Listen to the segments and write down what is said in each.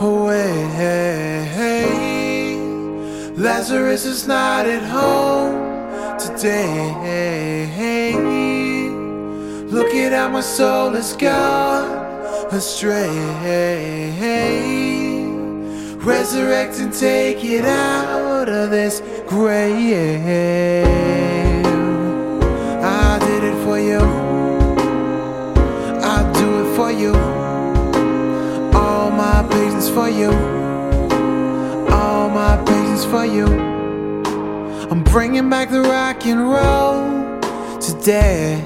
away. Lazarus is not at home today. Look at how my soul has gone astray. Resurrect and take it out of this grave. I did it for you. For you. All my patience for you. I'm bringing back the rock and roll today.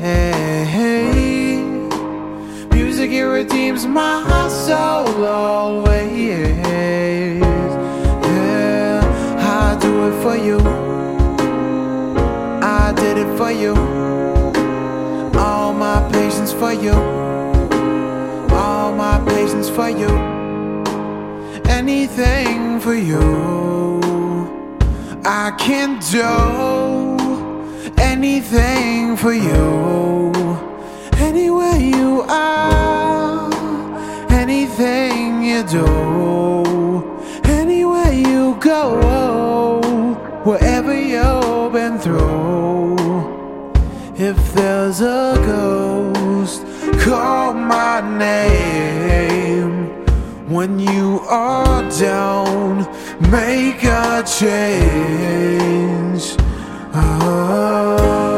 Music it redeems my soul always. Yeah, I do it for you. I did it for you. All my patience for you. All my patience for you. Anything for you. I can do anything for you. Anywhere you are, anything you do, anywhere you go, wherever you've been through. If there's a ghost, call my name. When you are down, make a change. Oh.